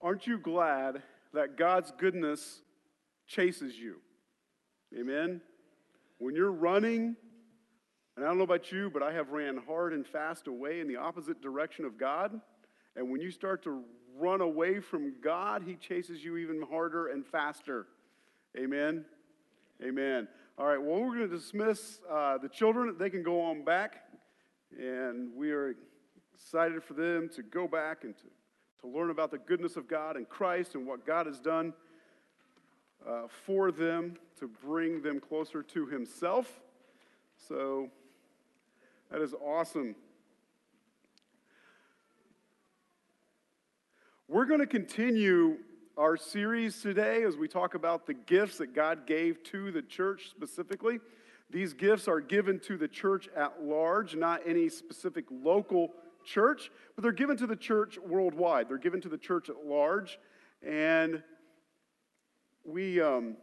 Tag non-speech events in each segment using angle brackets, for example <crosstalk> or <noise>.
Aren't you glad that God's goodness chases you? Amen? When you're running, and I don't know about you, but I have ran hard and fast away in the opposite direction of God. And when you start to run away from God, He chases you even harder and faster. Amen? Amen. All right, well, we're going to dismiss uh, the children. They can go on back. And we are excited for them to go back and to, to learn about the goodness of God and Christ and what God has done uh, for them to bring them closer to Himself. So that is awesome. We're going to continue our series today as we talk about the gifts that God gave to the church specifically. These gifts are given to the church at large, not any specific local church, but they're given to the church worldwide. They're given to the church at large. And we, um,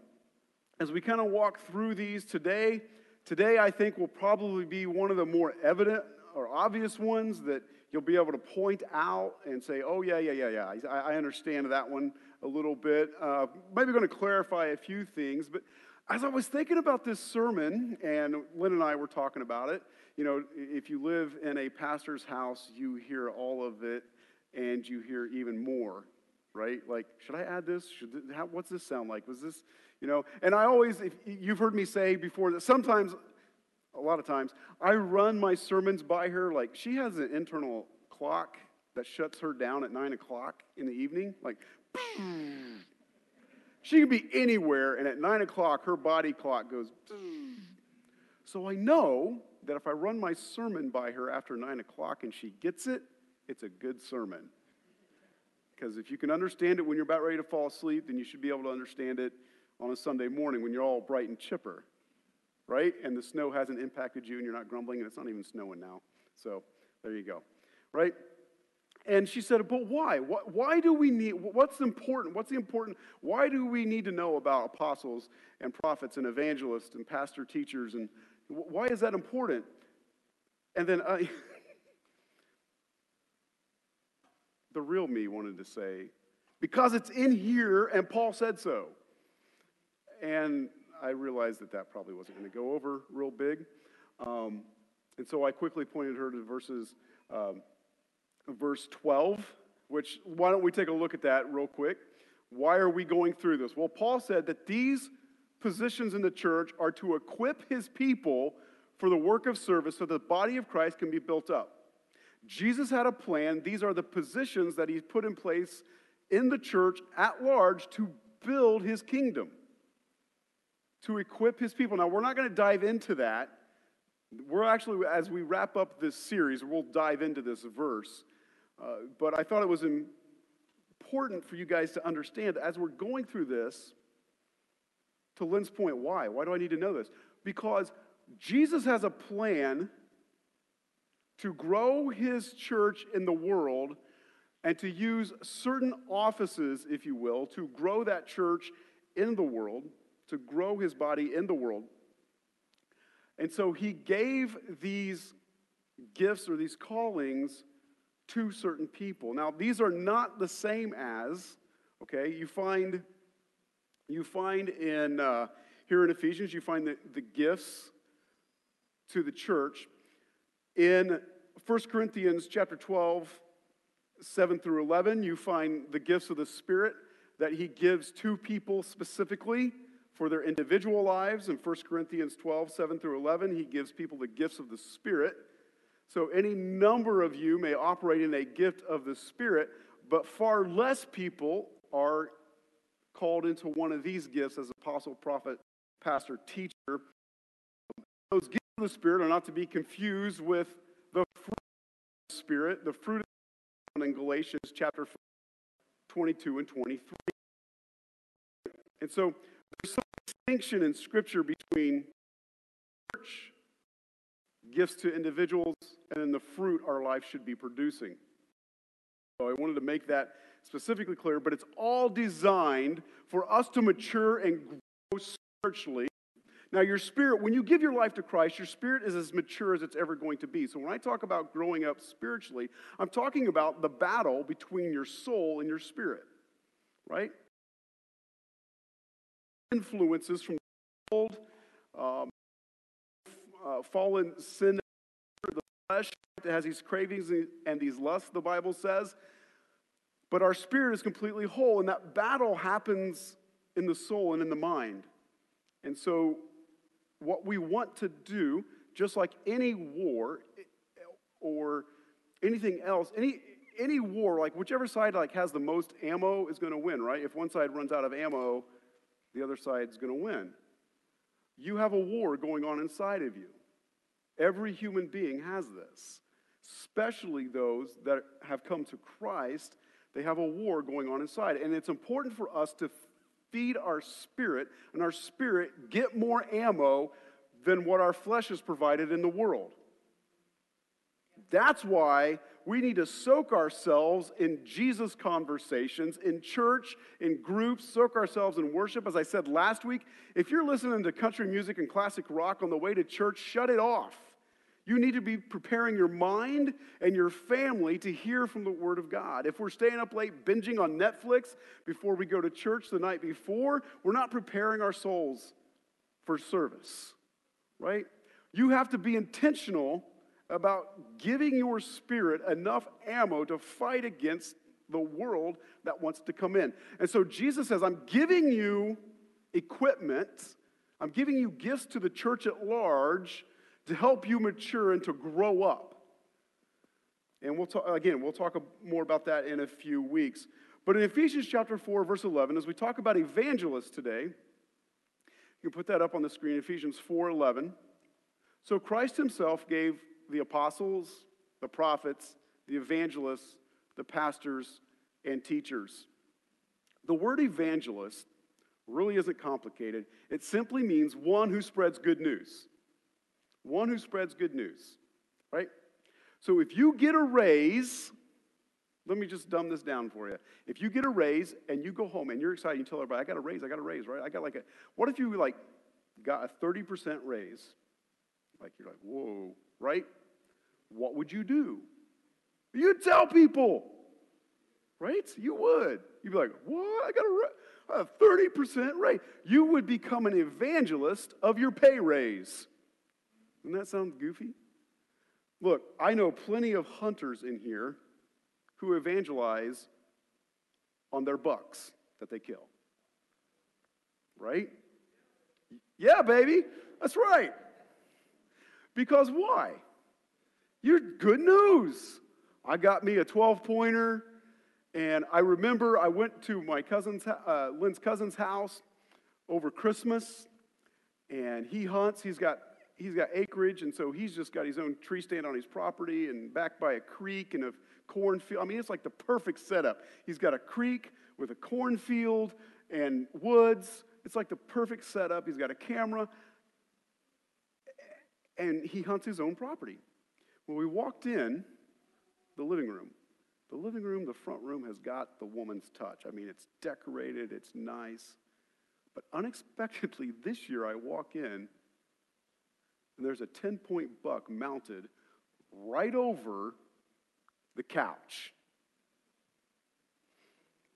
as we kind of walk through these today, Today, I think, will probably be one of the more evident or obvious ones that you'll be able to point out and say, oh, yeah, yeah, yeah, yeah, I, I understand that one a little bit. Uh, maybe going to clarify a few things. But as I was thinking about this sermon, and Lynn and I were talking about it, you know, if you live in a pastor's house, you hear all of it and you hear even more, right? Like, should I add this? Should this, how, what's this sound like? Was this you know, and I always, if you've heard me say before that sometimes, a lot of times, I run my sermons by her like she has an internal clock that shuts her down at nine o'clock in the evening. Like, hmm. she can be anywhere, and at nine o'clock, her body clock goes. So I know that if I run my sermon by her after nine o'clock and she gets it, it's a good sermon. Because if you can understand it when you're about ready to fall asleep, then you should be able to understand it on a Sunday morning when you're all bright and chipper, right? And the snow hasn't impacted you and you're not grumbling and it's not even snowing now. So there you go, right? And she said, But why? Why do we need, what's important? What's the important? Why do we need to know about apostles and prophets and evangelists and pastor teachers? And why is that important? And then I, <laughs> the real me wanted to say, Because it's in here and Paul said so. And I realized that that probably wasn't going to go over real big. Um, and so I quickly pointed her to verses, um, verse 12, which, why don't we take a look at that real quick? Why are we going through this? Well, Paul said that these positions in the church are to equip his people for the work of service so the body of Christ can be built up. Jesus had a plan. These are the positions that he put in place in the church at large to build his kingdom to equip his people. Now, we're not going to dive into that. We're actually, as we wrap up this series, we'll dive into this verse. Uh, but I thought it was important for you guys to understand as we're going through this, to Lynn's point, why? Why do I need to know this? Because Jesus has a plan to grow his church in the world and to use certain offices, if you will, to grow that church in the world to grow his body in the world. And so he gave these gifts or these callings to certain people. Now, these are not the same as, okay, you find, you find in, uh, here in Ephesians, you find the, the gifts to the church. In 1 Corinthians chapter 12, 7 through 11, you find the gifts of the Spirit that he gives to people specifically for their individual lives. In 1 Corinthians 12, 7 through 11, he gives people the gifts of the Spirit. So any number of you may operate in a gift of the Spirit, but far less people are called into one of these gifts as apostle, prophet, pastor, teacher. Those gifts of the Spirit are not to be confused with the fruit of the Spirit, the fruit of in Galatians chapter 22 and 23. And so there's some distinction in Scripture between church, gifts to individuals, and then the fruit our life should be producing. So I wanted to make that specifically clear, but it's all designed for us to mature and grow spiritually. Now, your spirit, when you give your life to Christ, your spirit is as mature as it's ever going to be. So, when I talk about growing up spiritually, I'm talking about the battle between your soul and your spirit. right? Influences from the world, um, uh, fallen sin, the flesh that has these cravings and these lusts, the Bible says. But our spirit is completely whole, and that battle happens in the soul and in the mind. And so, what we want to do, just like any war eh, or anything else, any any war, like whichever side like has the most ammo is going to win, right? If one side runs out of ammo, the other side's going to win. You have a war going on inside of you. Every human being has this, especially those that have come to Christ. They have a war going on inside. And it's important for us to feed our spirit and our spirit get more ammo than what our flesh has provided in the world. That's why we need to soak ourselves in Jesus conversations, in church, in groups, soak ourselves in worship. As I said last week, if you're listening to country music and classic rock on the way to church, shut it off. You need to be preparing your mind and your family to hear from the Word of God. If we're staying up late binging on Netflix before we go to church the night before, we're not preparing our souls for service, right? You have to be intentional about giving your spirit enough ammo to fight against the world that wants to come in. And so Jesus says, I'm giving you equipment, I'm giving you gifts to the church at large to help you mature and to grow up. And we'll talk, again, we'll talk more about that in a few weeks. But in Ephesians chapter 4, verse 11, as we talk about evangelists today, you can put that up on the screen, Ephesians 4 11. So Christ himself gave the apostles, the prophets, the evangelists, the pastors, and teachers. The word evangelist really isn't complicated. It simply means one who spreads good news. One who spreads good news, right? So if you get a raise, let me just dumb this down for you. If you get a raise and you go home and you're excited, you tell everybody, I got a raise, I got a raise, right? I got like a, what if you like got a 30% raise? Like you're like, whoa, right? What would you do? You'd tell people, right? You would. You'd be like, what? I got a, a 30% raise. You would become an evangelist of your pay raise. Doesn't that sound goofy? Look, I know plenty of hunters in here who evangelize on their bucks that they kill. Right? Yeah, baby. That's right. Because why? You're good news. I got me a 12 pointer, and I remember I went to my cousin's, uh, Lynn's cousin's house over Christmas, and he hunts. He's got he's got acreage, and so he's just got his own tree stand on his property and back by a creek and a cornfield. I mean, it's like the perfect setup. He's got a creek with a cornfield and woods. It's like the perfect setup. He's got a camera, and he hunts his own property. When we walked in the living room, the living room, the front room has got the woman's touch. I mean, it's decorated, it's nice. But unexpectedly, <laughs> this year I walk in and there's a 10 point buck mounted right over the couch.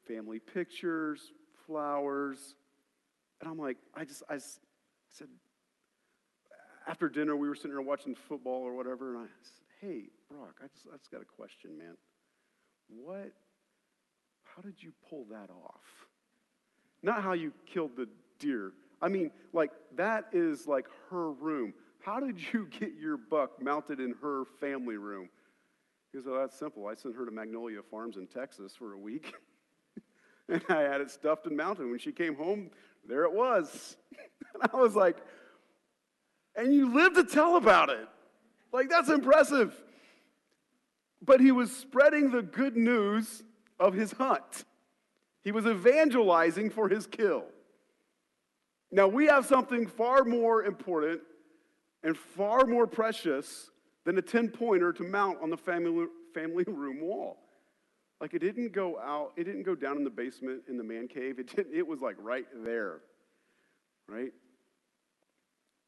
Family pictures, flowers. And I'm like, I just, I said, after dinner, we were sitting there watching football or whatever, and I said, Hey, Brock, I just, I just got a question, man. What, how did you pull that off? Not how you killed the deer. I mean, like, that is like her room. How did you <laughs> get your buck mounted in her family room? He goes, Oh, that's simple. I sent her to Magnolia Farms in Texas for a week. <laughs> and I had it stuffed and mounted. When she came home, there it was. <laughs> and I was like, and you live to tell about it. Like, that's impressive. But he was spreading the good news of his hunt, he was evangelizing for his kill. Now, we have something far more important and far more precious than a 10 pointer to mount on the family, family <laughs> room wall. Like it didn't go out, it didn't go down in the basement in the man cave. It, didn't, it was like right there, right?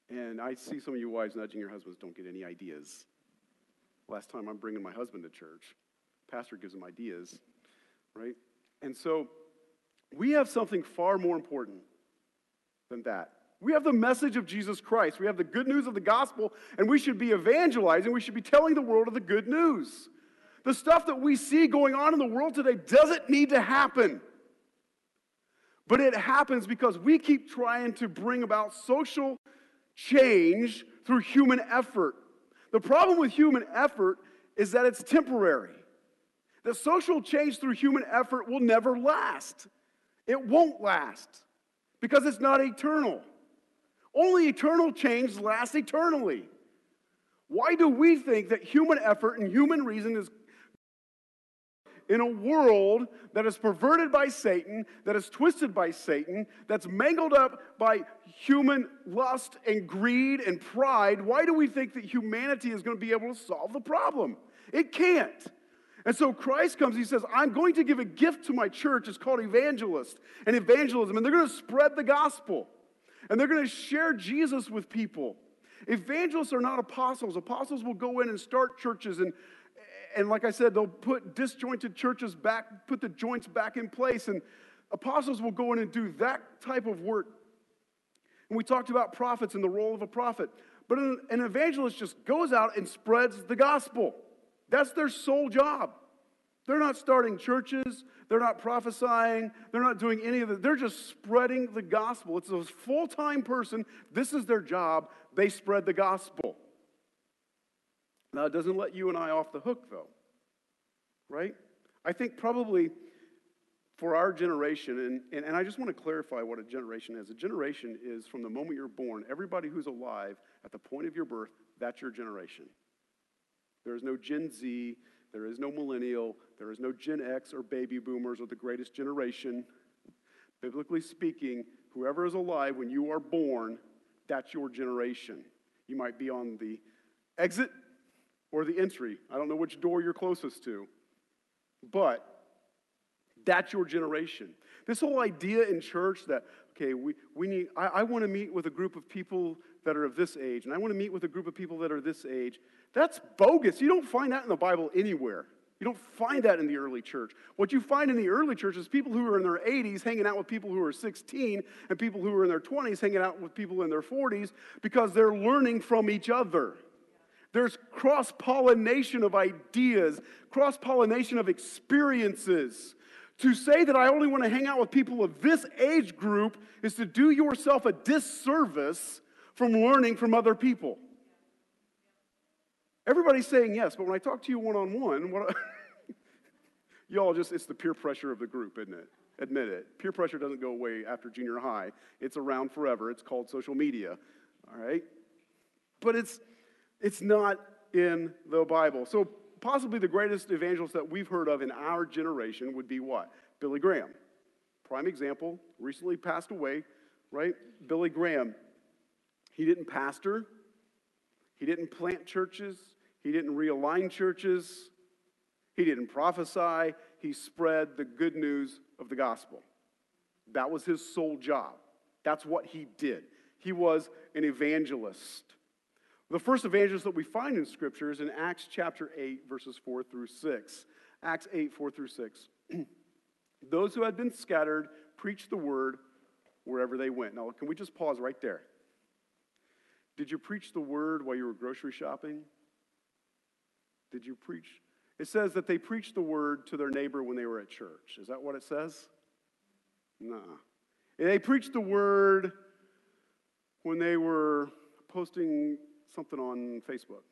And I see some of you wives nudging your husbands, don't get any ideas. Last time I'm bringing my husband to church, pastor gives him ideas, right? And so We have something far more important than that. We have the message of Jesus Christ. We have the good news of the gospel, and we should be evangelizing. We should be telling the world of the good news. The stuff that we see going on in the world today doesn't need to happen. But it happens because we keep trying to bring about social change through human effort. The problem with human effort is that it's temporary. The social change through human effort will never last. It won't last because it's not eternal. Only eternal change lasts eternally. Why do we think that human effort and human reason is in a world that is perverted by Satan, that is twisted by Satan, that's mangled up by human lust and greed and pride? Why do we think that humanity is going to be able to solve the problem? It can't. And so Christ comes, he says, I'm going to give a gift to my church. It's called evangelist and evangelism, and they're going to spread the gospel and they're going to share Jesus with people. Evangelists are not apostles. Apostles will go in and start churches and and like I said, they'll put disjointed churches back, put the joints back in place, and apostles will go in and do that type of work. And we talked about prophets and the role of a prophet. But an, an evangelist just goes out and spreads the gospel. That's their sole job. They're not starting churches, they're not prophesying, they're not doing any of that. They're just spreading the gospel. It's a full time person. This is their job. They spread the gospel. Now, it doesn't let you and I off the hook, though, right? I think probably for our generation, and, and, and I just want to clarify what a generation is. A generation is from the moment you're born, everybody who's alive at the point of your birth, that's your generation. There is no Gen Z, there is no millennial, there is no Gen X or baby boomers or the greatest generation. Biblically speaking, whoever is alive when you are born, that's your generation. You might be on the exit or the entry. I don't know which door you're closest to, but that's your generation. This whole idea in church that, okay, we, we need, I, I want to meet with a group of people that are of this age, and I want to meet with a group of people that are this age. That's bogus. You don't find that in the Bible anywhere. You don't find that in the early church. What you find in the early church is people who are in their 80s hanging out with people who are 16 and people who are in their 20s hanging out with people in their 40s because they're learning from each other. There's cross pollination of ideas, cross pollination of experiences. To say that I only want to hang out with people of this age group is to do yourself a disservice from learning from other people. Everybody's saying yes, but when I talk to you one on one, y'all just, it's the peer pressure of the group, isn't it? Admit it. Peer pressure doesn't go away after junior high, it's around forever. It's called social media, all right? But it's, it's not in the Bible. So, possibly the greatest evangelist that we've heard of in our generation would be what? Billy Graham. Prime example, recently passed away, right? Billy Graham. He didn't pastor, he didn't plant churches, he didn't realign churches, he didn't prophesy, he spread the good news of the gospel. That was his sole job. That's what he did. He was an evangelist. The first evangelist that we find in Scripture is in Acts chapter 8, verses 4 through 6. Acts 8, 4 through 6. <clears throat> Those who had been scattered preached the word wherever they went. Now, can we just pause right there? Did you preach the word while you were grocery shopping? Did you preach? It says that they preached the word to their neighbor when they were at church. Is that what it says? No. Nah. They preached the word when they were posting something on Facebook.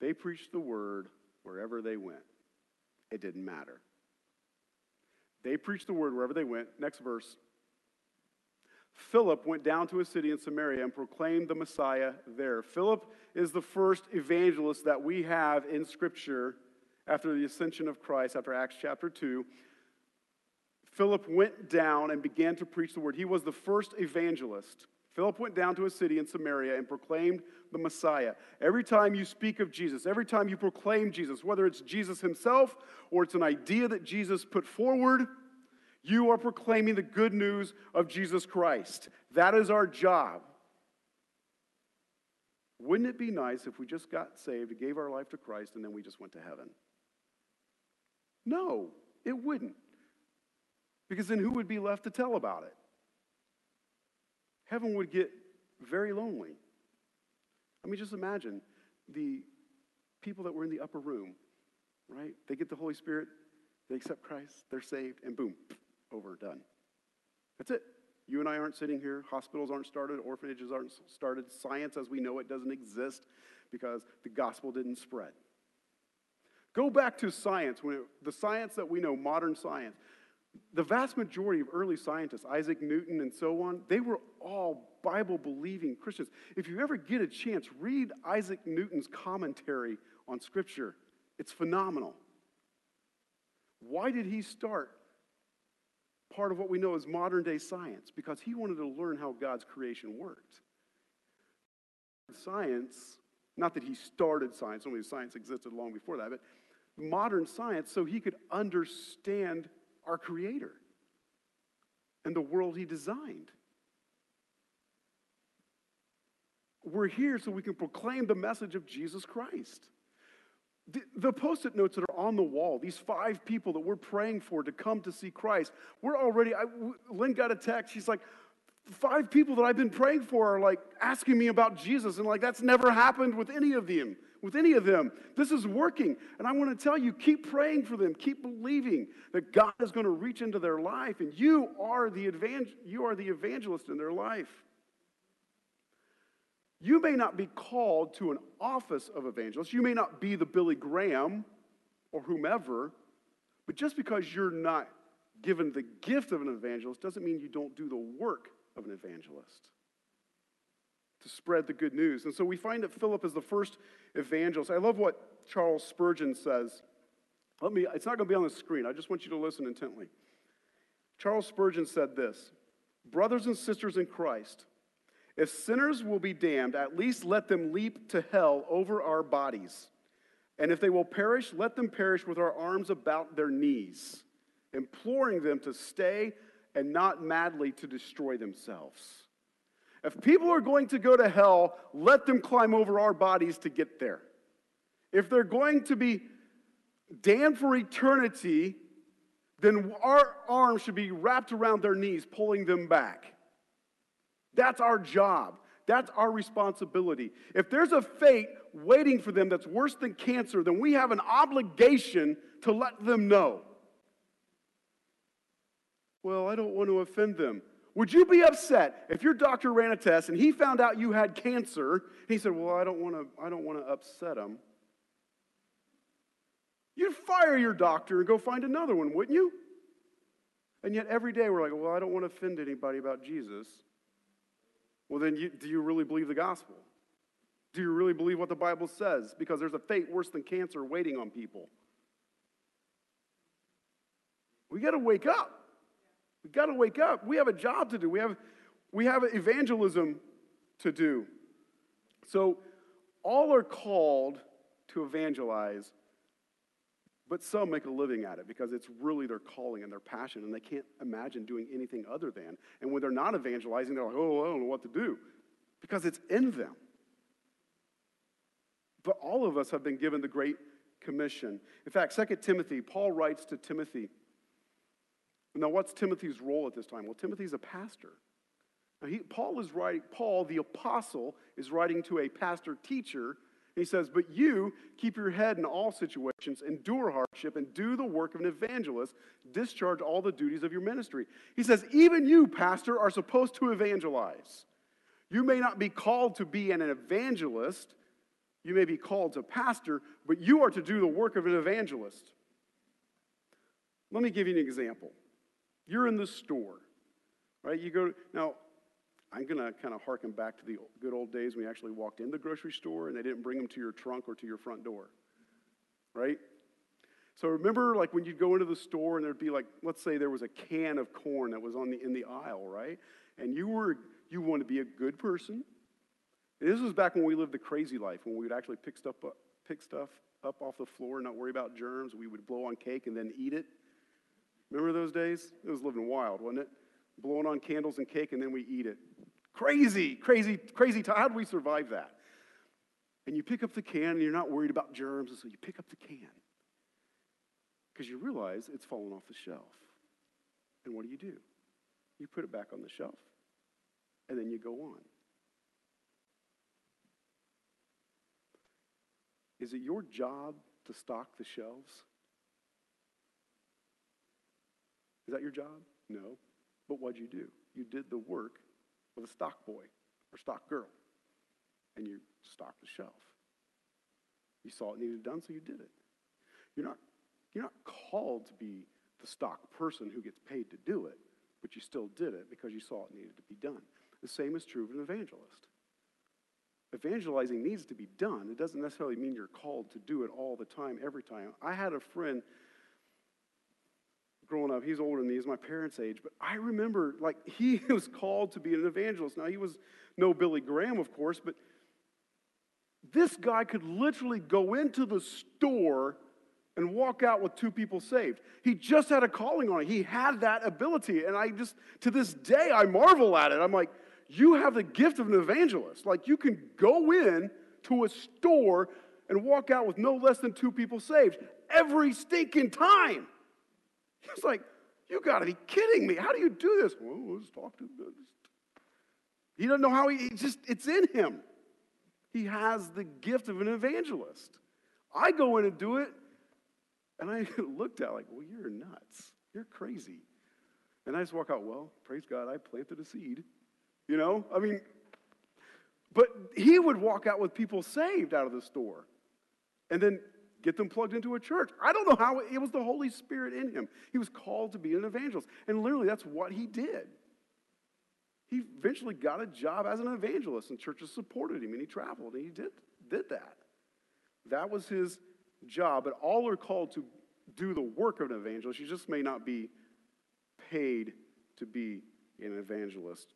They preached the word wherever they went. It didn't matter. They preached the word wherever they went. Next verse. Philip went down to a city in Samaria and proclaimed the Messiah there. Philip is the first evangelist that we have in Scripture after the ascension of Christ, after Acts chapter 2. Philip went down and began to preach the word. He was the first evangelist. Philip went down to a city in Samaria and proclaimed the Messiah. Every time you speak of Jesus, every time you proclaim Jesus, whether it's Jesus himself or it's an idea that Jesus put forward, you are proclaiming the good news of Jesus Christ. That is our job. Wouldn't it be nice if we just got saved, gave our life to Christ, and then we just went to heaven? No, it wouldn't. Because then who would be left to tell about it? Heaven would get very lonely. I mean, just imagine the people that were in the upper room, right? They get the Holy Spirit, they accept Christ, they're saved, and boom, over, done. That's it. You and I aren't sitting here. Hospitals aren't started. Orphanages aren't started. Science as we know it doesn't exist because the gospel didn't spread. Go back to science, when it, the science that we know, modern science. The vast majority of early scientists, Isaac Newton and so on, they were all Bible believing Christians. If you ever get a chance, read Isaac Newton's commentary on Scripture. It's phenomenal. Why did he start part of what we know as modern day science? Because he wanted to learn how God's creation worked. Science, not that he started science, only science existed long before that, but modern science so he could understand our Creator and the world he designed. We're here so we can proclaim the message of Jesus Christ. The, the post it notes that are on the wall, these five people that we're praying for to come to see Christ, we're already, I, Lynn got a text. She's like, five people that I've been praying for are like asking me about Jesus. And like, that's never happened with any of them. With any of them. This is working. And I want to tell you, keep praying for them. Keep believing that God is going to reach into their life. And you are the, you are the evangelist in their life. You may not be called to an office of evangelist. You may not be the Billy Graham or whomever, but just because you're not given the gift of an evangelist doesn't mean you don't do the work of an evangelist to spread the good news. And so we find that Philip is the first evangelist. I love what Charles Spurgeon says. Let me, it's not going to be on the screen. I just want you to listen intently. Charles Spurgeon said this Brothers and sisters in Christ, if sinners will be damned, at least let them leap to hell over our bodies. And if they will perish, let them perish with our arms about their knees, imploring them to stay and not madly to destroy themselves. If people are going to go to hell, let them climb over our bodies to get there. If they're going to be damned for eternity, then our arms should be wrapped around their knees, pulling them back. That's our job. That's our responsibility. If there's a fate waiting for them that's worse than cancer, then we have an obligation to let them know. Well, I don't want to offend them. Would you be upset if your doctor ran a test and he found out you had cancer? He said, "Well, I don't want to I don't want to upset him." You'd fire your doctor and go find another one, wouldn't you? And yet every day we're like, "Well, I don't want to offend anybody about Jesus." Well, then, you, do you really believe the gospel? Do you really believe what the Bible says? Because there's a fate worse than cancer waiting on people. We got to wake up. We got to wake up. We have a job to do. We have, we have evangelism to do. So, all are called to evangelize, but some make a living at it because it's really their calling and their passion, and they can't imagine doing anything other than. And when they're not evangelizing, they're like, oh, I don't know what to do because it's in them. But all of us have been given the Great Commission. In fact, 2 Timothy, Paul writes to Timothy. Now, what's Timothy's role at this time? Well, Timothy's a pastor. Now, he, Paul is writing, Paul, the apostle, is writing to a pastor teacher he says, But you keep your head in all situations, endure hardship, and do the work of an evangelist, discharge all the duties of your ministry. He says, Even you, pastor, are supposed to evangelize. You may not be called to be an evangelist, you may be called to pastor, but you are to do the work of an evangelist. Let me give you an example. You're in the store, right? You go, now, I'm going to kind of harken back to the good old days when you actually walked in the grocery store and they didn't bring them to your trunk or to your front door, right? So remember, like when you'd go into the store and there'd be like, let's say there was a can of corn that was on the in the aisle, right? And you were you want to be a good person. And this was back when we lived the crazy life, when we would actually pick stuff up, pick stuff up off the floor, and not worry about germs. We would blow on cake and then eat it. Remember those days? It was living wild, wasn't it? Blowing on candles and cake and then we eat it. Crazy, crazy, crazy time. How do we survive that? And you pick up the can and you're not worried about germs, and so you pick up the can because you realize it's fallen off the shelf. And what do you do? You put it back on the shelf, and then you go on. Is it your job to stock the shelves? Is that your job? No. But what'd you do? You did the work of a stock boy or stock girl, and you stocked the shelf. You saw it needed done, so you did it. You're not, you're not called to be the stock person who gets paid to do it, but you still did it because you saw it needed to be done. The same is true of an evangelist. Evangelizing needs to be done. It doesn't necessarily mean you're called to do it all the time, every time. I had a friend growing up, he's older than me, he's my parents' age, but I remember like <laughs> he was called to be an evangelist. Now, he was no Billy Graham, of course, but this guy could literally go into the store and walk out with two people saved. He just had a calling on it. He had that ability. And I just, to this day, I marvel at it. I'm like, you have the gift of an evangelist. Like, you can go in to a store and walk out with no less than two people saved every stinking time. He's like, you got to be kidding me. How do you do this? Well, let's talk to this. He doesn't know how he, he just, it's in him. He has the gift of an evangelist. I go in and do it, and I <laughs> looked at like, well, you're nuts. You're crazy. And I just walk out, well, praise God, I planted a seed. You know, I mean, but he would walk out with people saved out of the store and then get them plugged into a church. I don't know how it was the Holy Spirit in him. He was called to be an evangelist. And literally, that's what he did. He eventually got a job as an evangelist, and churches supported him, and he traveled, and he did, did that. That was his job, but all are called to do the work of an evangelist. You just may not be paid to be an evangelist.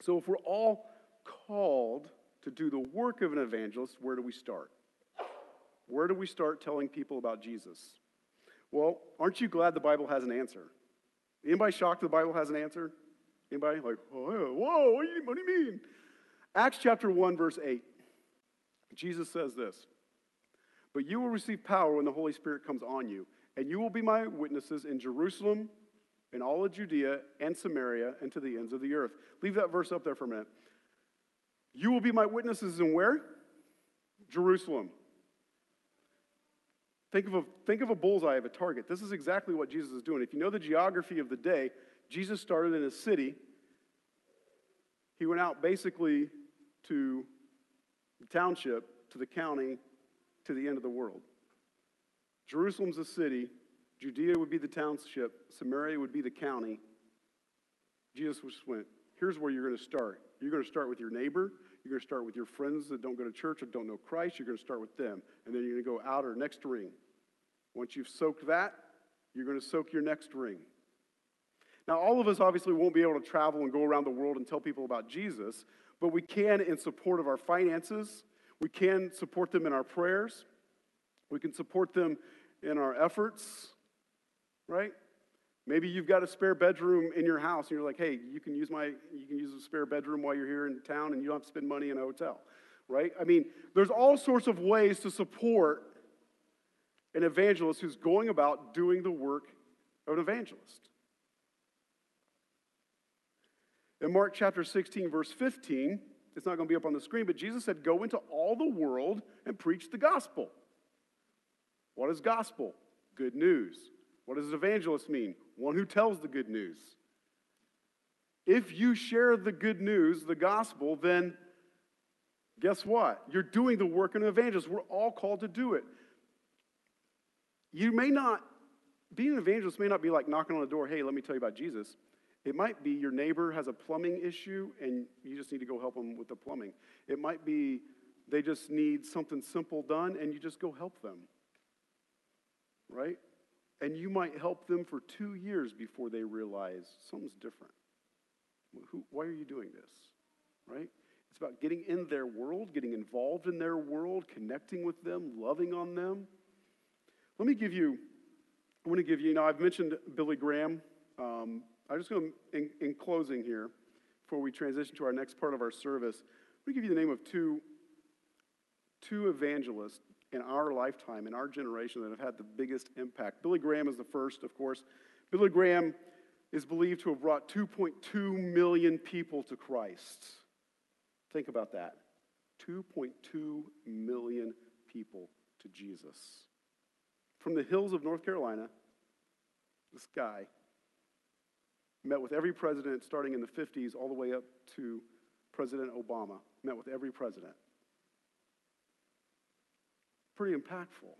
So, if we're all called to do the work of an evangelist, where do we start? Where do we start telling people about Jesus? Well, aren't you glad the Bible has an answer? Anybody shocked the Bible has an answer? Anybody? Like, oh, whoa, whoa what, do you, what do you mean? Acts chapter 1, verse 8. Jesus says this But you will receive power when the Holy Spirit comes on you, and you will be my witnesses in Jerusalem, in all of Judea and Samaria, and to the ends of the earth. Leave that verse up there for a minute. You will be my witnesses in where? Jerusalem. Think of, a, think of a bullseye of a target. This is exactly what Jesus is doing. If you know the geography of the day, Jesus started in a city. He went out basically to the township, to the county, to the end of the world. Jerusalem's a city. Judea would be the township. Samaria would be the county. Jesus just went, here's where you're going to start. You're going to start with your neighbor. You're going to start with your friends that don't go to church or don't know Christ. You're going to start with them. And then you're going to go outer, next ring. Once you've soaked that, you're going to soak your next ring. Now, all of us obviously won't be able to travel and go around the world and tell people about Jesus, but we can in support of our finances. We can support them in our prayers. We can support them in our efforts, right? Maybe you've got a spare bedroom in your house and you're like, hey, you can use my you can use a spare bedroom while you're here in town and you don't have to spend money in a hotel. Right? I mean, there's all sorts of ways to support an evangelist who's going about doing the work of an evangelist. In Mark chapter 16, verse 15, it's not going to be up on the screen, but Jesus said, Go into all the world and preach the gospel. What is gospel? Good news. What does evangelist mean? One who tells the good news. If you share the good news, the gospel, then guess what? You're doing the work of an evangelist. We're all called to do it. You may not, being an evangelist may not be like knocking on the door, hey, let me tell you about Jesus. It might be your neighbor has a plumbing issue and you just need to go help them with the plumbing. It might be they just need something simple done and you just go help them. Right? And you might help them for two years before they realize something's different. Who, why are you doing this? Right? It's about getting in their world, getting involved in their world, connecting with them, loving on them. Let me give you, I want to give you, you know, I've mentioned Billy Graham. Um, I'm just going to, in, in, closing here, before we transition to our next part of our service, let me give you the name of two, two evangelists in our lifetime, in our generation, that have had the biggest impact. Billy Graham is the first, of course. Billy Graham is believed to have brought 2.2 million people to Christ. Think about that 2.2 million people to Jesus. From the hills of North Carolina, this guy met with every president starting in the 50s all the way up to President Obama, met with every president. Pretty impactful.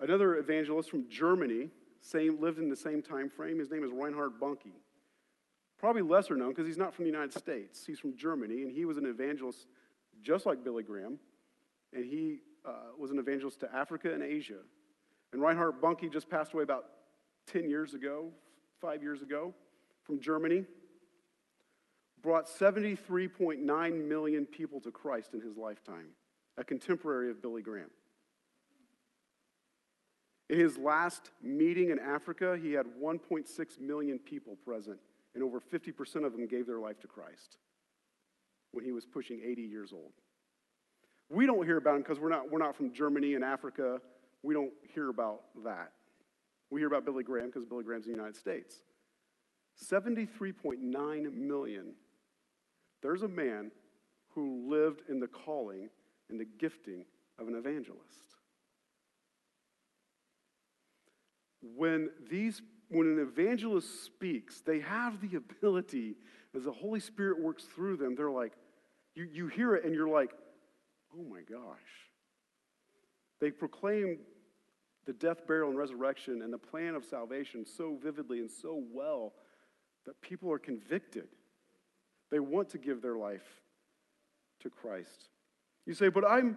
Another evangelist from Germany, same, lived in the same time frame. His name is Reinhard Bonnke. Probably lesser known because he's not from the United States. He's from Germany, and he was an evangelist just like Billy Graham. And he uh, was an evangelist to Africa and Asia. And Reinhard Bonnke just passed away about 10 years ago, five years ago, from Germany. Brought 73.9 million people to Christ in his lifetime, a contemporary of Billy Graham. In his last meeting in Africa, he had 1.6 million people present, and over 50% of them gave their life to Christ when he was pushing 80 years old. We don't hear about him because we're not, we're not from Germany and Africa. We don't hear about that. We hear about Billy Graham because Billy Graham's in the United States. 73.9 million. There's a man who lived in the calling and the gifting of an evangelist. when these when an evangelist speaks they have the ability as the holy spirit works through them they're like you, you hear it and you're like oh my gosh they proclaim the death burial and resurrection and the plan of salvation so vividly and so well that people are convicted they want to give their life to christ you say but i'm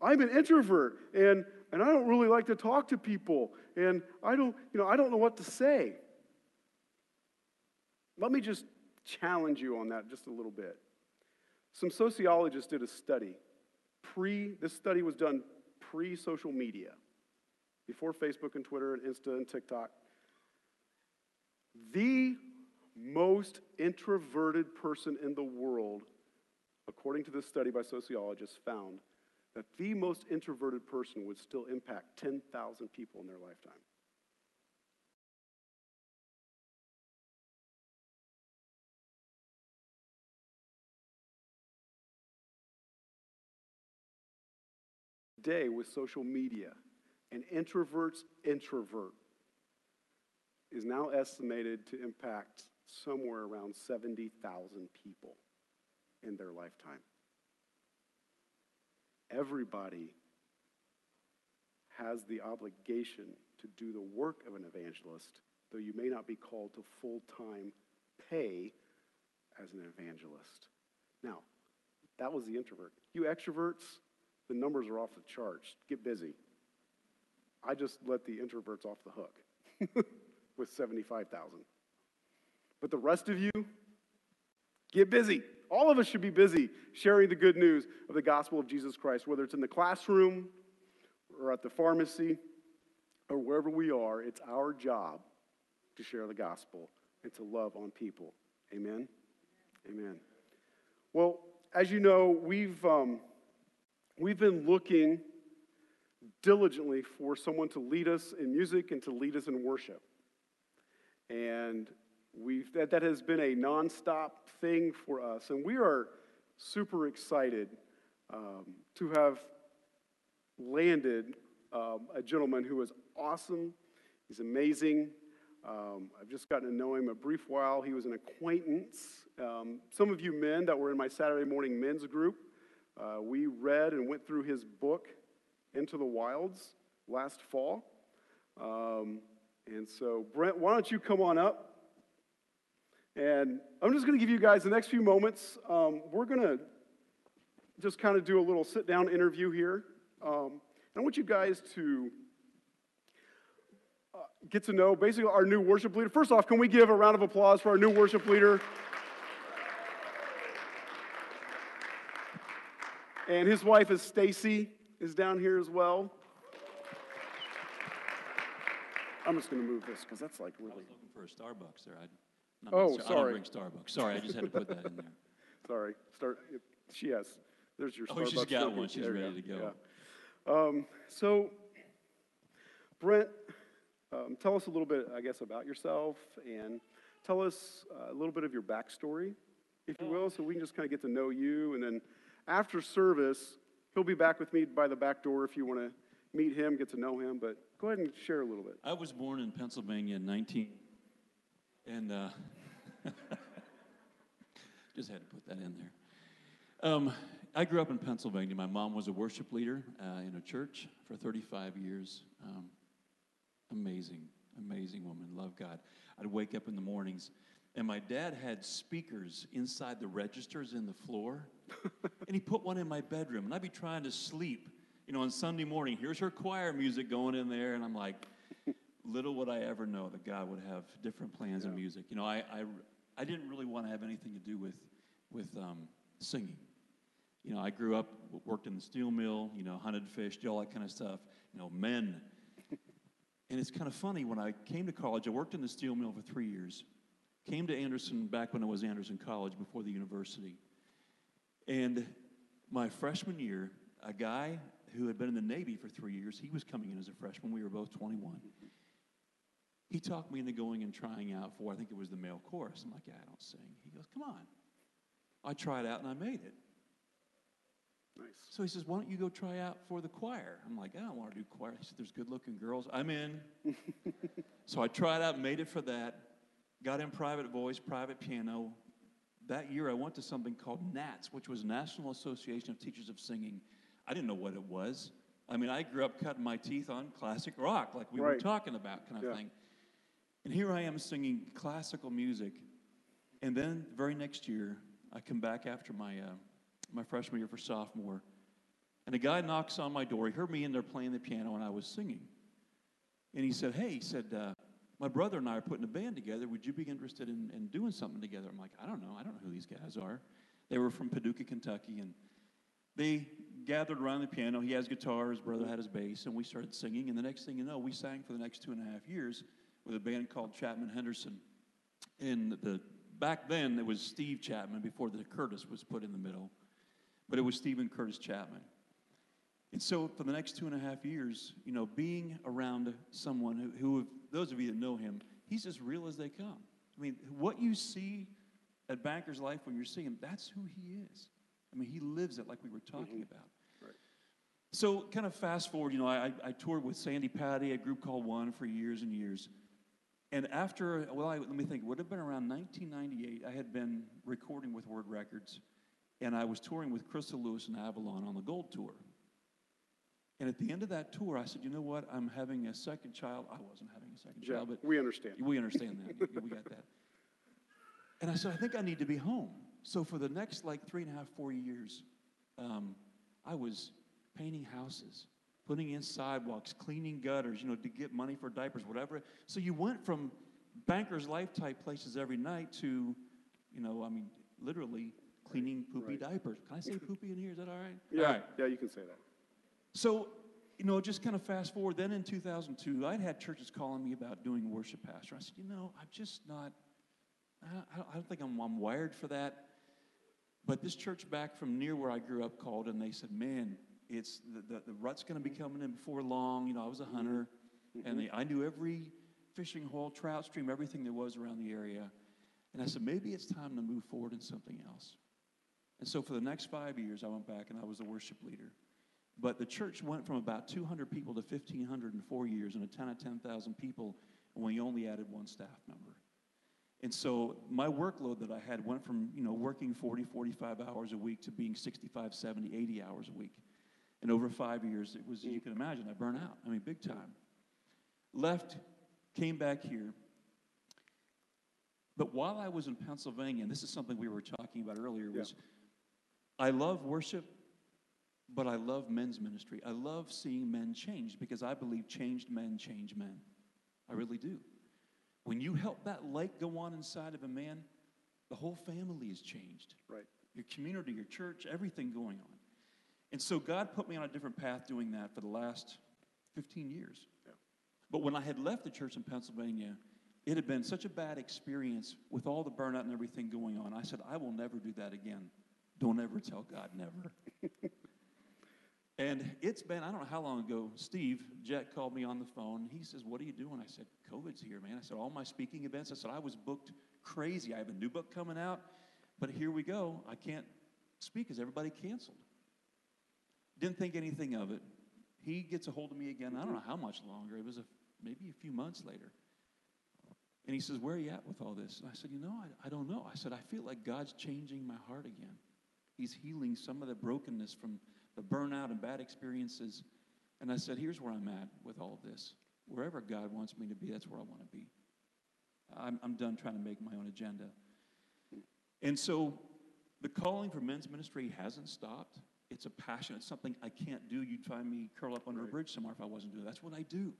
i'm an introvert and and I don't really like to talk to people, and I don't, you know, I don't know what to say. Let me just challenge you on that just a little bit. Some sociologists did a study. Pre, this study was done pre social media, before Facebook and Twitter and Insta and TikTok. The most introverted person in the world, according to this study by sociologists, found that the most introverted person would still impact 10,000 people in their lifetime. Today, with social media, an introvert's introvert is now estimated to impact somewhere around 70,000 people in their lifetime. Everybody has the obligation to do the work of an evangelist, though you may not be called to full time pay as an evangelist. Now, that was the introvert. You extroverts, the numbers are off the charts. Get busy. I just let the introverts off the hook <laughs> with 75,000. But the rest of you, get busy. All of us should be busy sharing the good news of the gospel of Jesus Christ, whether it's in the classroom or at the pharmacy or wherever we are. It's our job to share the gospel and to love on people. Amen? Amen. Well, as you know, we've, um, we've been looking diligently for someone to lead us in music and to lead us in worship. And We've, that, that has been a nonstop thing for us, and we are super excited um, to have landed um, a gentleman who is awesome. He's amazing. Um, I've just gotten to know him a brief while. He was an acquaintance. Um, some of you men that were in my Saturday morning men's group, uh, we read and went through his book, Into the Wilds, last fall. Um, and so, Brent, why don't you come on up? And I'm just going to give you guys the next few moments. Um, we're going to just kind of do a little sit down interview here. Um, I want you guys to uh, get to know basically our new worship leader. First off, can we give a round of applause for our new worship leader? And his wife is Stacy, is down here as well. I'm just going to move this because that's like really. I was looking for a Starbucks there. I'd Oh, I don't sorry. drink Starbucks. Sorry, I just had to put that in there. <laughs> Sorry. Start. She has. There's your Oh, she's Starbucks got token. one. She's There you ready to go. Yeah. Um, so, Brent, um, tell us a little bit, I guess, about yourself and tell us uh, a little bit of your backstory, if you will, so we can just kind of get to know you. And then after service, he'll be back with me by the back door if you want to meet him, get to know him. But go ahead and share a little bit. I was born in Pennsylvania in 19, and uh, <laughs> just had to put that in there. Um, I grew up in Pennsylvania. My mom was a worship leader uh, in a church for 35 years. Um, amazing, amazing woman. Love God. I'd wake up in the mornings, and my dad had speakers inside the registers in the floor, <laughs> and he put one in my bedroom, and I'd be trying to sleep. You know, on Sunday morning, here's her choir music going in there, and I'm like, little would I ever know that God would have different plans in music. You know, I, I, I didn't really want to have anything to do with, with um, singing. You know, I grew up, worked in the steel mill, you know, hunted fish, did all that kind of stuff. You know, men. <laughs> And it's kind of funny, when I came to college, I worked in the steel mill for three years. Came to Anderson back when I was Anderson College before the university. And my freshman year, a guy who had been in the Navy for three years, he was coming in as a freshman. We were both 21. He talked me into going and trying out for, I think it was the male chorus. I'm like, yeah, I don't sing. He goes, come on. I tried out and I made it. Nice. So he says, why don't you go try out for the choir? I'm like, I don't want to do choir. He said, there's good looking girls. I'm in. <laughs> so I tried out, made it for that, got in private voice, private piano. That year I went to something called NATS, which was National Association of Teachers of Singing. I didn't know what it was. I mean, I grew up cutting my teeth on classic rock, like we were talking about, kind of Yeah. thing. And here I am singing classical music. And then, very next year, I come back after my, uh, my freshman year for sophomore, and a guy knocks on my door. He heard me in there playing the piano, and I was singing. And he said, Hey, he said, uh, my brother and I are putting a band together. Would you be interested in, in doing something together? I'm like, I don't know. I don't know who these guys are. They were from Paducah, Kentucky, and they gathered around the piano. He has guitar, his brother had his bass, and we started singing. And the next thing you know, we sang for the next two and a half years with a band called Chapman Henderson. And the back then it was Steve Chapman before the Curtis was put in the middle, but it was Stephen Curtis Chapman. And so for the next two and a half years, you know, being around someone who, who those of you that know him, he's as real as they come. I mean, what you see at Banker's Life when you're seeing him, that's who he is. I mean, he lives it like we were talking mm-hmm. about. Right. So, kind of fast forward, you know, I, I toured with Sandi Patty, a group called One, for years and years. And after, well, I, let me think, it would have been around 1998, I had been recording with Word Records, and I was touring with Crystal Lewis and Avalon on the Gold Tour. And at the end of that tour, I said, you know what? I'm having a second child. I wasn't having a second Yeah, child, but we understand. we understand that. we got that. And I said, I think I need to be home. So for the next like three and a half, four years, um, I was painting houses, putting in sidewalks, cleaning gutters, you know, to get money for diapers, whatever. So you went from banker's life type places every night to, you know, I mean, literally cleaning poopy Right. diapers. Can I say poopy in here? Is that all right? Yeah, All right. yeah, you can say that. So, you know, just kind of fast forward. Then in 2002, I'd had churches calling me about doing worship pastor. I said, you know, I'm just not, I, I don't- I don't think I'm, I'm wired for that. But this church back from near where I grew up called, and they said, man, it's the, the, the rut's going to be coming in before long. You know, I was a mm-hmm. hunter, and they, I knew every fishing hole, trout stream, everything there was around the area. And I said, maybe it's time to move forward in something else. And so for the next five years, I went back and I was the worship leader. But the church went from about 200 people to 1,500 in four years and a town of 10,000 people, and we only added one staff member. And so my workload that I had went from, you know, working 40, 45 hours a week to being 65, 70, 80 hours a week. And over five years, it was, as you mm. can imagine, I burned out. I mean, big time. Left, came back here. But while I was in Pennsylvania, and this is something we were talking about earlier, Yeah. was I love worship, but I love men's ministry. I love seeing men change because I believe changed men change men. I really do. When you help that light go on inside of a man, the whole family is changed. Right. Your community, your church, everything going on. And so God put me on a different path doing that for the last 15 years. Yeah. But when I had left the church in Pennsylvania, it had been such a bad experience with all the burnout and everything going on. I said, I will never do that again. Don't ever tell God never. <laughs> And it's been, I don't know how long ago, Steve Jet called me on the phone. He says, What are you doing? I said, COVID's here, man. I said, All my speaking events. I said, I was booked crazy. I have a new book coming out, but here we go. I can't speak because everybody canceled. Didn't think anything of it. He gets a hold of me again. I don't know how much longer. It was a, maybe a few months later. And he says, Where are you at with all this? And I said, You know, I, I don't know. I said, I feel like God's changing my heart again. He's healing some of the brokenness from the burnout and bad experiences. And I said, Here's where I'm at with all of this. Wherever God wants me to be, that's where I want to be. I'm, I'm done trying to make my own agenda. And so the calling for men's ministry hasn't stopped. It's a passion. It's something I can't do. You'd find me curl up under a bridge somewhere if I wasn't doing it. That's what I do.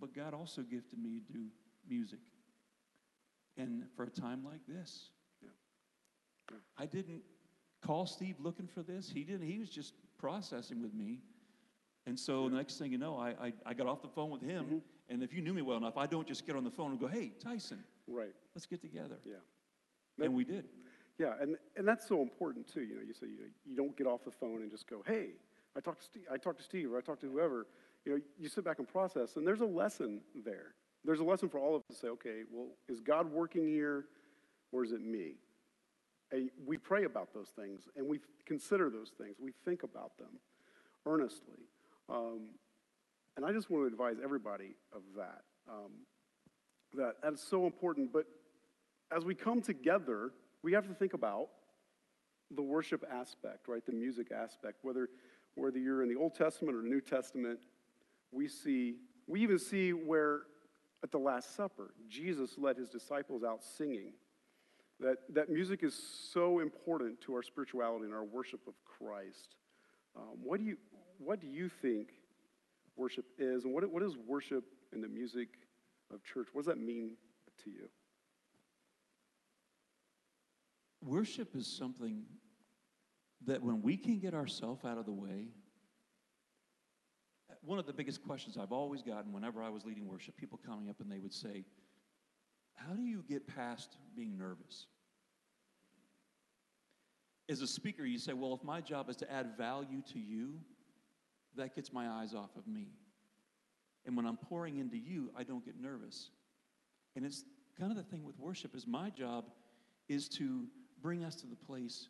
But God also gifted me to do music. And for a time like this, Yeah. Yeah. I didn't call Steve looking for this. He didn't. He was just processing with me. And so the next thing you know, I, I, I got off the phone with him. Mhm. And if you knew me well enough, I don't just get on the phone and go, hey, Tyson, Right. let's get together. Yeah. And we did. Yeah, and, and that's so important too. You know, you say you, you don't get off the phone and just go, "Hey, I talked to Steve, I talked to Steve, or I talked to whoever." You know, you sit back and process, and there's a lesson there. There's a lesson for all of us to say, "Okay, well, is God working here, or is it me?" And we pray about those things, and we consider those things. We think about them earnestly, um, and I just want to advise everybody of that. Um, that that is so important. But as we come together, we have to think about the worship aspect, right? The music aspect. Whether whether you're in the Old Testament or New Testament, we see we even see where at the Last Supper, Jesus led his disciples out singing. That that music is so important to our spirituality and our worship of Christ. Um, what do you what do you think worship is, and what what is worship in the music of church? What does that mean to you? Worship is something that when we can get ourselves out of the way, one of the biggest questions I've always gotten whenever I was leading worship, people coming up and they would say, How do you get past being nervous? As a speaker, you say, Well, if my job is to add value to you, that gets my eyes off of me. And when I'm pouring into you, I don't get nervous. And it's kind of the thing with worship is my job is to bring us to the place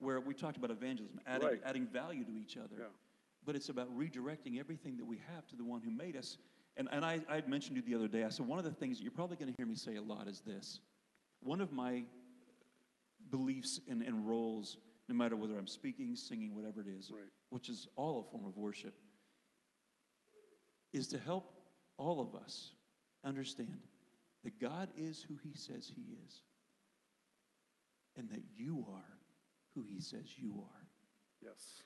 where we talked about evangelism, adding, Right. adding value to each other. Yeah. But it's about redirecting everything that we have to the one who made us. And, and I, I had mentioned to you the other day, I said, one of the things that you're probably going to hear me say a lot is this. One of my beliefs and, and roles, no matter whether I'm speaking, singing, whatever it is, Right. which is all a form of worship, is to help all of us understand that God is who He says He is, and that you are who He says you are. Yes.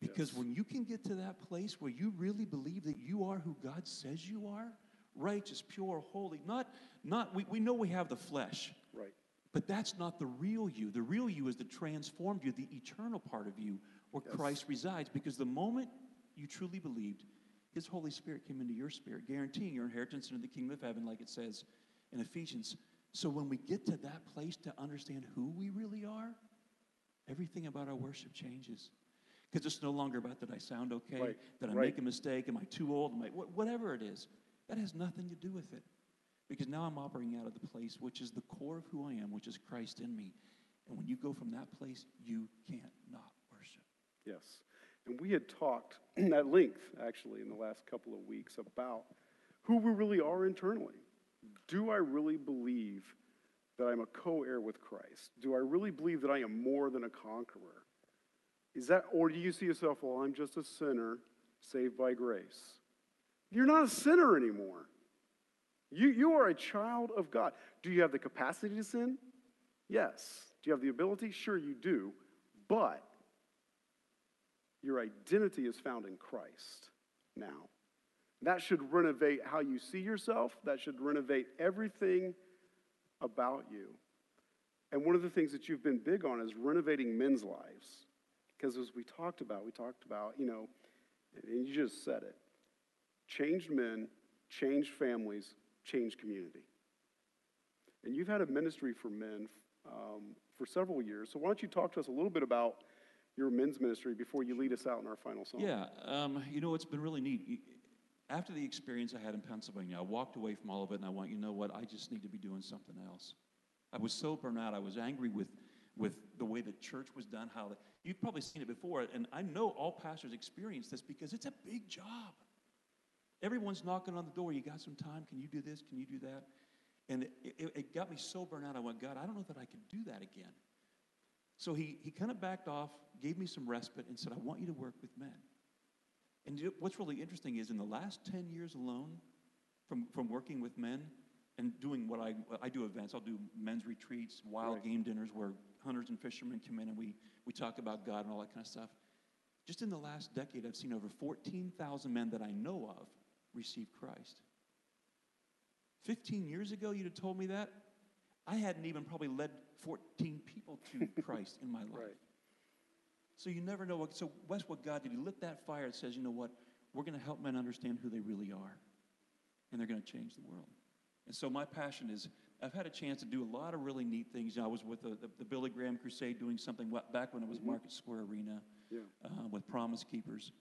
Because Yes. when you can get to that place where you really believe that you are who God says you are, righteous, pure, holy, not, not we, we know we have the flesh, Right. but that's not the real you. The real you is the transformed you, the eternal part of you where Yes. Christ resides. Because the moment you truly believed, His Holy Spirit came into your spirit, guaranteeing your inheritance into the kingdom of heaven, like it says in Ephesians. So when we get to that place to understand who we really are, everything about our worship changes. Because it's no longer about that I sound okay? Right, Did I right. make a mistake? Am I too old? Am I, wh- whatever it is. That has nothing to do with it. Because now I'm operating out of the place which is the core of who I am, which is Christ in me. And when you go from that place, you can't not worship. Yes. And we had talked <clears throat> at length, actually, in the last couple of weeks about who we really are internally. Do I really believe that I'm a co heir with Christ? Do I really believe that I am more than a conqueror? Is that, or do you see yourself, well, I'm just a sinner saved by grace? You're not a sinner anymore. You, you are a child of God. Do you have the capacity to sin? Yes. Do you have the ability? Sure, you do. But your identity is found in Christ now. That should renovate how you see yourself. That should renovate everything about you. And one of the things that you've been big on is renovating men's lives. Because as we talked about, we talked about, you know, and you just said it changed men, changed families, changed community. And you've had a ministry for men um, for several years. So why don't you talk to us a little bit about your men's ministry before you lead us out in our final song. Yeah, um, you know, it's been really neat. After the experience I had in Pennsylvania, I walked away from all of it and I went, you know what, I just need to be doing something else. I was so burned out. I was angry with, with the way the church was done, how the, you've probably seen it before, and I know all pastors experience this because it's a big job. Everyone's knocking on the door. You got some time? Can you do this? Can you do that? And it, it, it got me so burned out. I went, God, I don't know that I can do that again. So he, he kind of backed off, gave me some respite, and said, I want you to work with men. And what's really interesting is in the last 10 years alone, from, from working with men and doing what I, I do events, I'll do men's retreats, wild Right. game dinners where hunters and fishermen come in and we, we talk about God and all that kind of stuff. Just in the last decade, I've seen over 14,000 men that I know of receive Christ. 15 years ago, you'd have told me that. I hadn't even probably led 14 people to <laughs> Christ in my life. Right. So you never know what. So that's what God did. He lit that fire that says, you know what? We're going to help men understand who they really are, and they're going to change the world. And so my passion is, I've had a chance to do a lot of really neat things. You know, I was with the, the, the Billy Graham Crusade doing something back when it was Market Square Arena Yeah. uh, with Promise Keepers.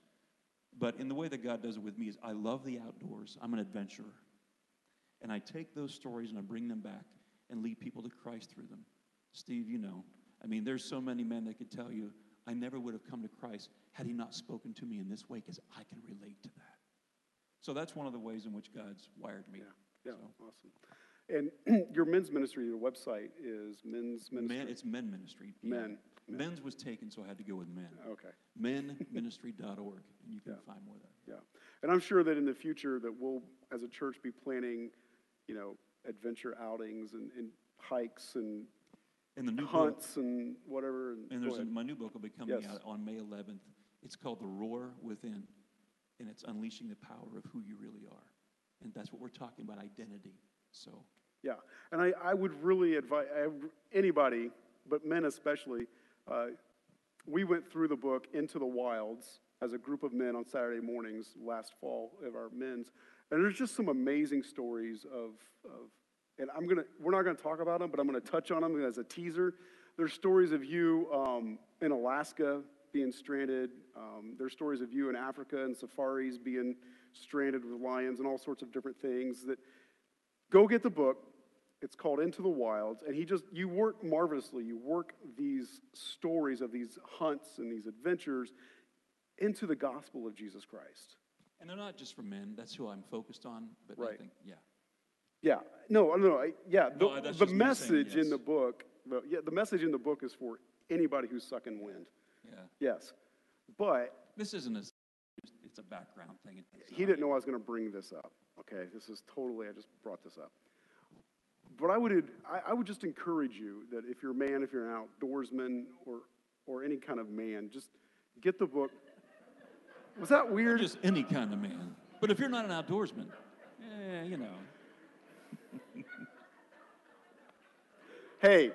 But in the way that God does it with me is I love the outdoors. I'm an adventurer. And I take those stories and I bring them back and lead people to Christ through them. Steve, you know, I mean, there's so many men that could tell you, I never would have come to Christ had he not spoken to me in this way because I can relate to that. So that's one of the ways in which God's wired me. Yeah, So, awesome. And <clears throat> your men's ministry, your website is men's ministry. men, it's men ministry. Men, men. Men's was taken, so I had to go with men. Okay, Menministry.org, and you can Yeah. find more there. yeah. And I'm sure that in the future that we'll, as a church, be planning, you know, adventure outings and, and hikes and And the new book, hunts and whatever. And, and there's a, my new book will be coming Yes. out on May 11th. It's called The Roar Within, and it's unleashing the power of who you really are. And that's what we're talking about identity. So, Yeah, and I, I would really advise anybody, but men especially. Uh, we went through the book Into the Wilds as a group of men on Saturday mornings last fall of our men's, and there's just some amazing stories of, of and I'm gonna we're not gonna talk about them, but I'm gonna touch on them as a teaser. There's stories of you um, in Alaska being stranded. Um, there's stories of you in Africa and safaris being stranded with lions and all sorts of different things that go get the book it's called into the wilds and he just you work marvelously you work these stories of these hunts and these adventures into the gospel of jesus christ and they're not just for men. That's who I'm focused on. But I Right. think, yeah. Yeah no no I, yeah the, that's the just me saying message in the book the, yeah, the message in the book is for anybody who's sucking wind Yeah. yes but This isn't a, it's a background thing. It's he not- didn't know i was going to bring this up okay this is totally i just brought this up but I would, I, I would just encourage you that if you're a man, if you're an outdoorsman, or, or any kind of man, just get the book. Was that weird? Just any kind of man. But if you're not an outdoorsman, eh, you know. Hey,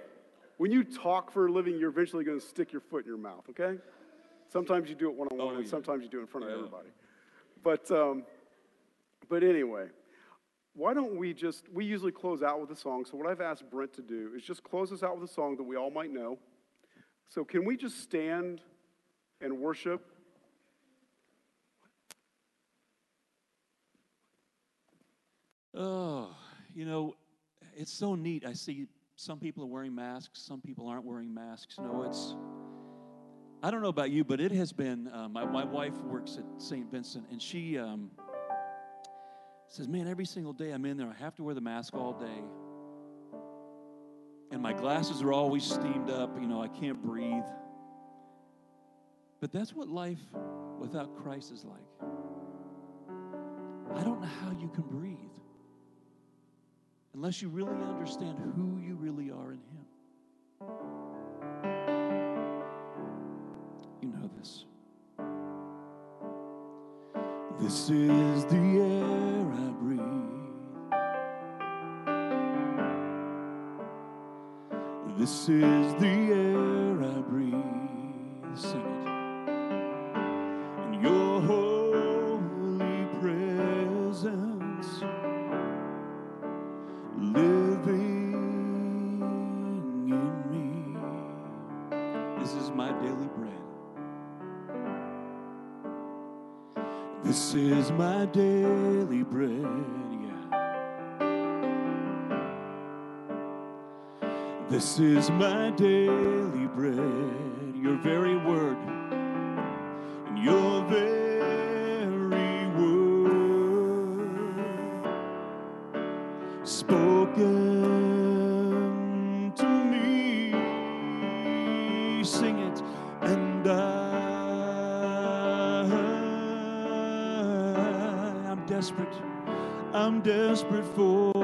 when you talk for a living, you're eventually going to stick your foot in your mouth, okay? Sometimes you do it one on one, and sometimes you do it in front of Yeah. everybody. But, um, but anyway, why don't we just, we usually close out with a song. So, what I've asked Brent to do is just close us out with a song that we all might know. So, can we just stand and worship? Oh, you know, it's so neat. I see some people are wearing masks, some people aren't wearing masks. No, it's, I don't know about you, but it has been, uh, my, my wife works at St. Vincent, and she um, says, Man, every single day I'm in there, I have to wear the mask all day. And my glasses are always steamed up, you know, I can't breathe. But that's what life without Christ is like. I don't know how you can breathe unless you really understand who you really are in Him. You know this. This is the air I breathe. This is the air I breathe. Sing my daily bread, yeah. This is my daily bread, your very word, and your very desperate. I'm desperate for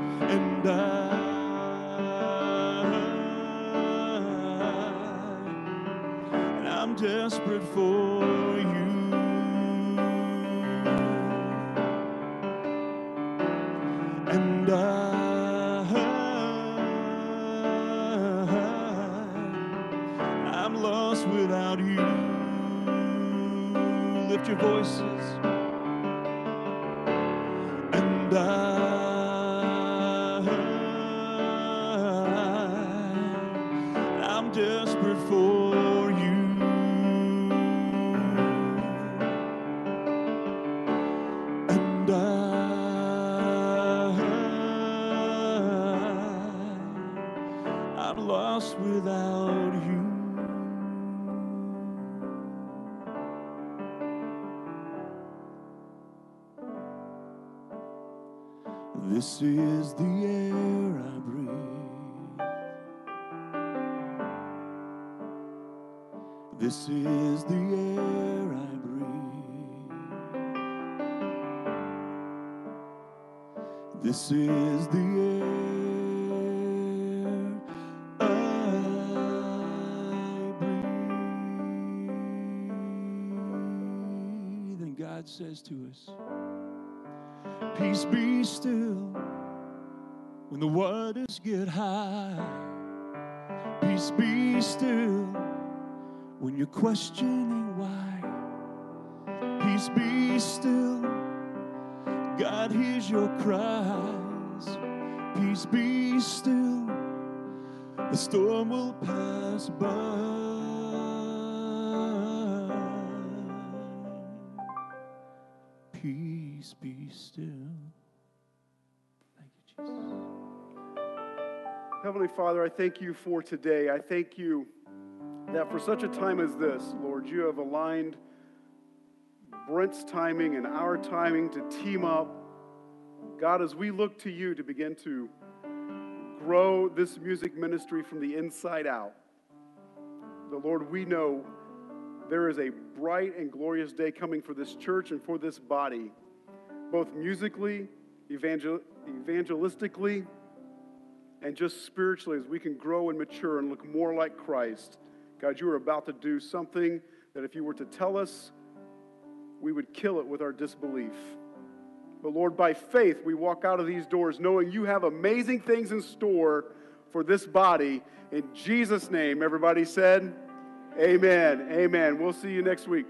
And I. And I'm desperate for This is the air I breathe. And God says to us, Peace be still when the waters get high. Peace be still when you're questioning why. Peace be still. God hears your cries. Peace be still. The storm will pass by. Peace be still. Thank you, Jesus. Heavenly Father, I thank you for today. I thank you that for such a time as this, Lord, you have aligned Brent's timing and our timing to team up. God, as we look to you to begin to grow this music ministry from the inside out, the Lord, we know there is a bright and glorious day coming for this church and for this body, both musically, evangel- evangelistically, and just spiritually as we can grow and mature and look more like Christ. God, you are about to do something that if you were to tell us, we would kill it with our disbelief. But Lord, by faith, we walk out of these doors knowing you have amazing things in store for this body. In Jesus' name, everybody said, Amen. Amen. We'll see you next week.